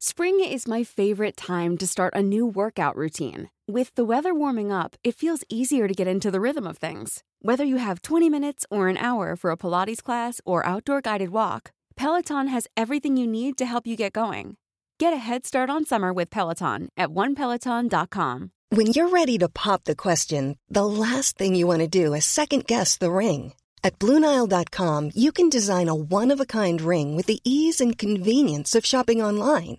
Spring is my favorite time to start a new workout routine. With the weather warming up, it feels easier to get into the rhythm of things. Whether you have 20 minutes or an hour for a Pilates class or outdoor guided walk, Peloton has everything you need to help you get going. Get a head start on summer with Peloton at onepeloton.com. When you're ready to pop the question, the last thing you want to do is second guess the ring. At Bluenile.com, you can design a one of a kind ring with the ease and convenience of shopping online.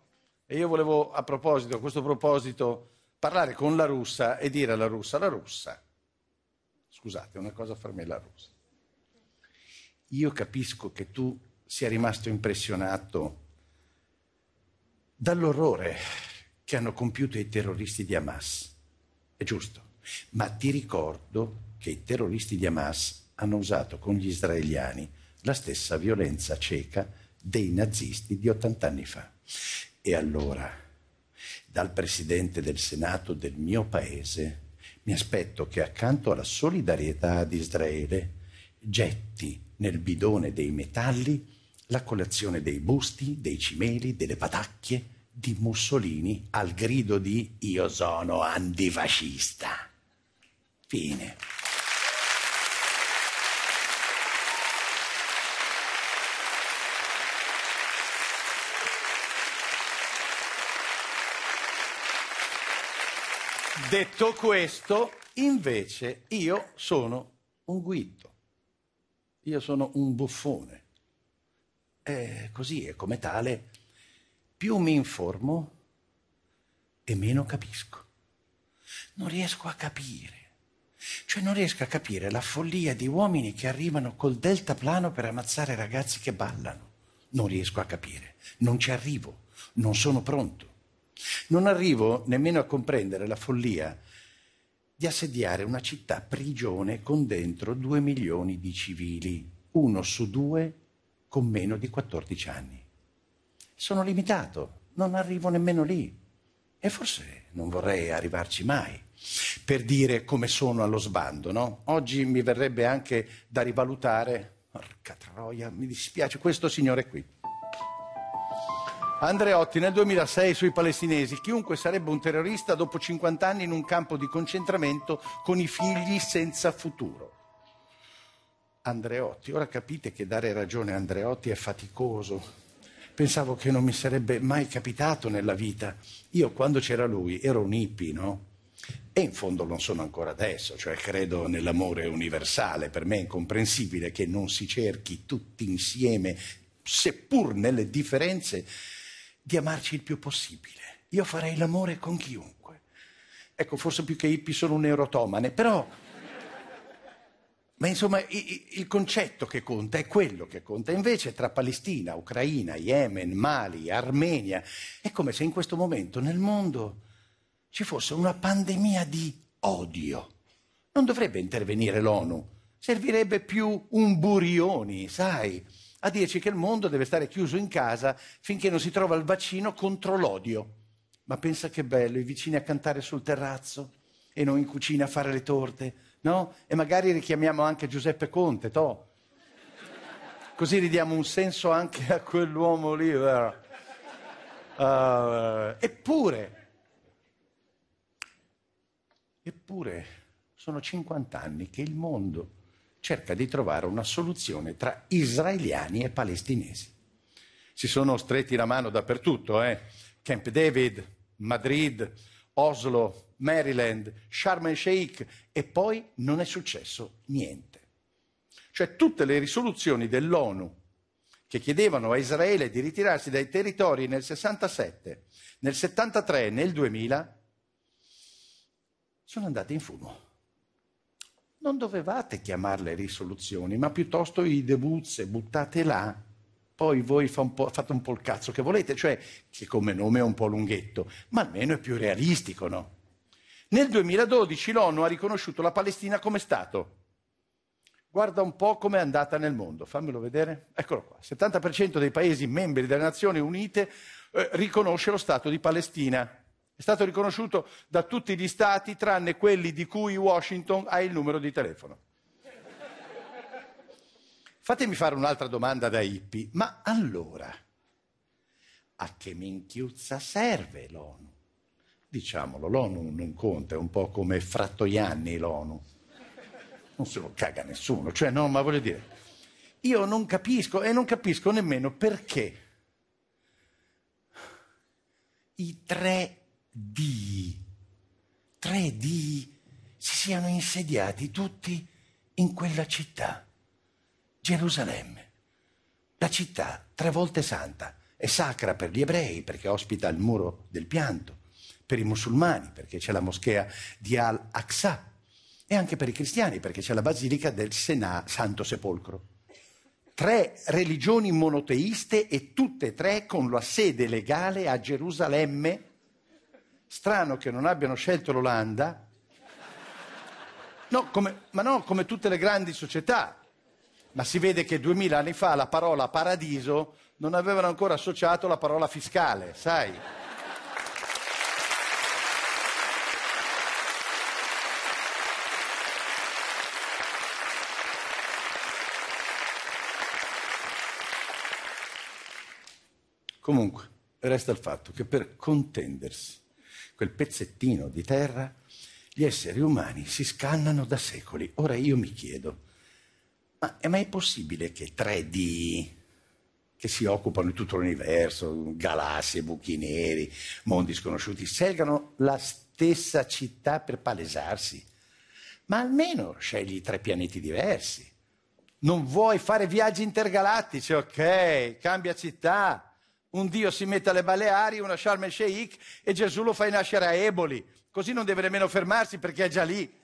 E io volevo a proposito, a questo proposito, parlare con la russa e dire alla russa, la russa, scusate, una cosa me e la russa. Io capisco che tu sia rimasto impressionato dall'orrore che hanno compiuto i terroristi di Hamas. È giusto, ma ti ricordo che i terroristi di Hamas hanno usato con gli israeliani la stessa violenza cieca dei nazisti di 80 anni fa. E allora, dal Presidente del Senato del mio paese, mi aspetto che accanto alla solidarietà ad Israele getti nel bidone dei metalli la colazione dei busti, dei cimeli, delle patacchie di Mussolini al grido di io sono antifascista. Fine. Detto questo, invece, io sono un guitto, io sono un buffone. E così, e come tale, più mi informo e meno capisco. Non riesco a capire. Cioè non riesco a capire la follia di uomini che arrivano col deltaplano per ammazzare ragazzi che ballano. Non riesco a capire, non ci arrivo, non sono pronto. Non arrivo nemmeno a comprendere la follia di assediare una città prigione con dentro due milioni di civili, uno su due con meno di 14 anni. Sono limitato, non arrivo nemmeno lì e forse non vorrei arrivarci mai. Per dire come sono allo sbando, no? Oggi mi verrebbe anche da rivalutare, porca troia, mi dispiace, questo signore qui. Andreotti nel 2006 sui palestinesi, chiunque sarebbe un terrorista dopo 50 anni in un campo di concentramento con i figli senza futuro. Andreotti, ora capite che dare ragione a Andreotti è faticoso. Pensavo che non mi sarebbe mai capitato nella vita. Io quando c'era lui ero un hippie, no? E in fondo non sono ancora adesso, cioè credo nell'amore universale. Per me è incomprensibile che non si cerchi tutti insieme, seppur nelle differenze, di amarci il più possibile. Io farei l'amore con chiunque. Ecco, forse più che hippie sono un erotomane, però... Ma insomma, il concetto che conta è quello che conta. Invece tra Palestina, Ucraina, Yemen, Mali, Armenia, è come se in questo momento nel mondo ci fosse una pandemia di odio. Non dovrebbe intervenire l'ONU, servirebbe più un burioni, sai? A dirci che il mondo deve stare chiuso in casa finché non si trova il vaccino contro l'odio. Ma pensa che bello, i vicini a cantare sul terrazzo e noi in cucina a fare le torte, no? E magari richiamiamo anche Giuseppe Conte, to. Così ridiamo un senso anche a quell'uomo lì. Uh, eppure, eppure, sono 50 anni che il mondo cerca di trovare una soluzione tra israeliani e palestinesi. Si sono stretti la mano dappertutto, eh? Camp David, Madrid, Oslo, Maryland, Sharm el Sheikh e poi non è successo niente. Cioè tutte le risoluzioni dell'ONU che chiedevano a Israele di ritirarsi dai territori nel 67, nel 73 e nel 2000 sono andate in fumo non dovevate chiamarle risoluzioni, ma piuttosto i debuzze, buttate là, poi voi fa un fate un po' il cazzo che volete, cioè che come nome è un po' lunghetto, ma almeno è più realistico, no? Nel 2012 l'ONU ha riconosciuto la Palestina come Stato. Guarda un po' com'è andata nel mondo, fammelo vedere. Eccolo qua, il 70% dei paesi membri delle Nazioni Unite eh, riconosce lo Stato di Palestina. È stato riconosciuto da tutti gli Stati tranne quelli di cui Washington ha il numero di telefono. Fatemi fare un'altra domanda da hippie, ma allora a che minchiuzza serve l'ONU? Diciamolo, l'ONU non conta, è un po' come Frattoianni l'ONU. Non se lo caga nessuno, cioè no, ma voglio dire, io non capisco e non capisco nemmeno perché i tre D, tre D si siano insediati tutti in quella città. Gerusalemme, la città tre volte santa, è sacra per gli ebrei perché ospita il muro del pianto, per i musulmani perché c'è la moschea di Al-Aqsa e anche per i cristiani perché c'è la basilica del Senà, Santo Sepolcro. Tre religioni monoteiste e tutte e tre con la sede legale a Gerusalemme. Strano che non abbiano scelto l'Olanda. No, come, ma no, come tutte le grandi società, ma si vede che duemila anni fa la parola paradiso non avevano ancora associato la parola fiscale, sai? Comunque, resta il fatto che per contendersi quel pezzettino di terra, gli esseri umani si scannano da secoli. Ora io mi chiedo, ma è mai possibile che 3D che si occupano di tutto l'universo, galassie, buchi neri, mondi sconosciuti, scelgano la stessa città per palesarsi? Ma almeno scegli tre pianeti diversi. Non vuoi fare viaggi intergalattici, ok, cambia città. Un dio si mette alle Baleari, una Sharm el Sheikh e Gesù lo fai nascere a Eboli. Così non deve nemmeno fermarsi perché è già lì.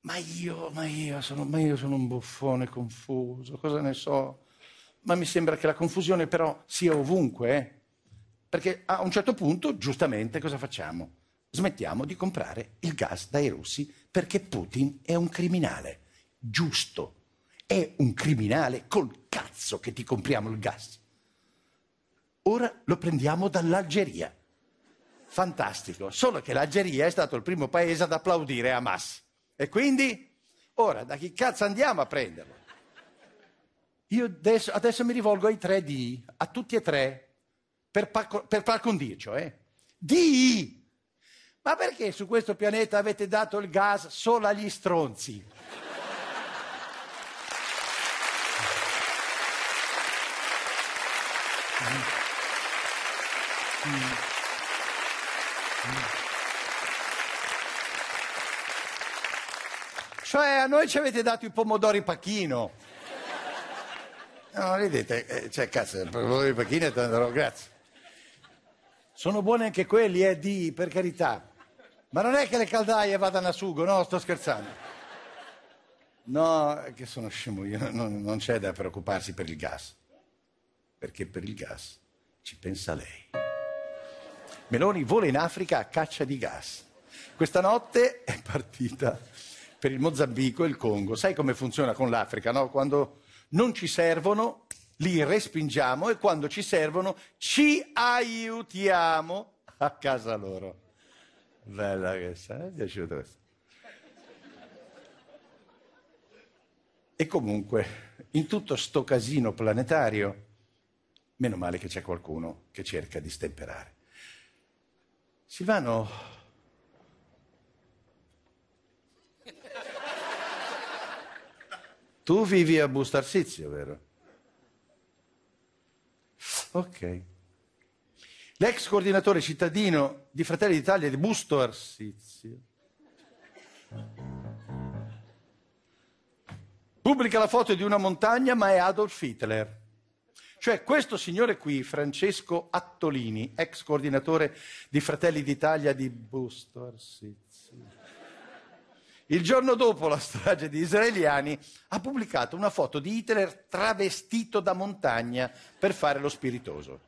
Ma io, ma io, sono, ma io sono un buffone confuso, cosa ne so? Ma mi sembra che la confusione però sia ovunque, eh? perché a un certo punto, giustamente, cosa facciamo? Smettiamo di comprare il gas dai russi perché Putin è un criminale. Giusto, è un criminale col cazzo che ti compriamo il gas. Ora lo prendiamo dall'Algeria. Fantastico, solo che l'Algeria è stato il primo paese ad applaudire Hamas. E quindi, ora, da chi cazzo andiamo a prenderlo? Io adesso, adesso mi rivolgo ai 3D, a tutti e tre, per, par, per par condicio, eh? D! Ma perché su questo pianeta avete dato il gas solo agli stronzi? Cioè a noi ci avete dato i pomodori pacchino. No, vedete, eh, cioè cazzo, i pomodori pacchino e tanto, grazie. Sono buoni anche quelli, eh, di, per carità. Ma non è che le caldaie vadano a sugo, no, sto scherzando. No, che sono scemo io, non, non c'è da preoccuparsi per il gas. Perché per il gas ci pensa lei. Meloni vola in Africa a caccia di gas. Questa notte è partita per il Mozambico e il Congo. Sai come funziona con l'Africa, no? Quando non ci servono, li respingiamo e quando ci servono ci aiutiamo a casa loro. Bella questa, mi è piaciuta questa. E comunque, in tutto sto casino planetario, meno male che c'è qualcuno che cerca di stemperare. Silvano, Tu vivi a Bustarsizio, vero? Ok. L'ex coordinatore cittadino di Fratelli d'Italia di Busto Arsizio pubblica la foto di una montagna ma è Adolf Hitler. Cioè questo signore qui, Francesco Attolini, ex coordinatore di Fratelli d'Italia di Busto Arsizio il giorno dopo la strage di israeliani, ha pubblicato una foto di Hitler travestito da montagna per fare lo spiritoso.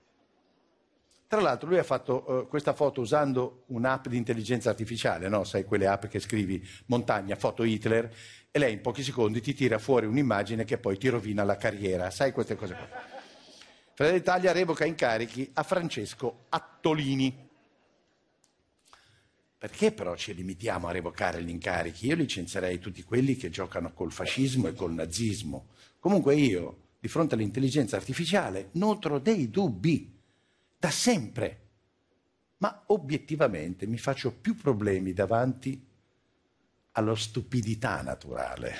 Tra l'altro lui ha fatto uh, questa foto usando un'app di intelligenza artificiale, no? sai quelle app che scrivi montagna, foto Hitler, e lei in pochi secondi ti tira fuori un'immagine che poi ti rovina la carriera, sai queste cose qua. Fratelli d'Italia revoca incarichi a Francesco Attolini. Perché però ci limitiamo a revocare gli incarichi? Io licenzierei tutti quelli che giocano col fascismo e col nazismo. Comunque io, di fronte all'intelligenza artificiale, nutro dei dubbi, da sempre. Ma obiettivamente mi faccio più problemi davanti alla stupidità naturale.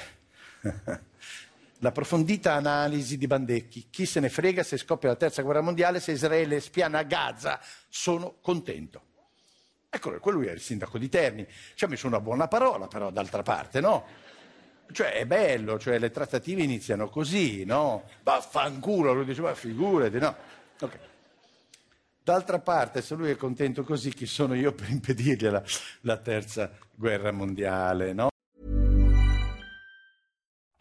L'approfondita analisi di Bandecchi. Chi se ne frega se scoppia la terza guerra mondiale, se Israele spiana Gaza, sono contento. Ecco, quello è il sindaco di Terni. Ci ha messo una buona parola, però, d'altra parte, no? Cioè, è bello, cioè, le trattative iniziano così, no? Vaffanculo, lui dice, ma figurati, no? Ok. D'altra parte, se lui è contento così, chi sono io per impedirgli la, la terza guerra mondiale, no?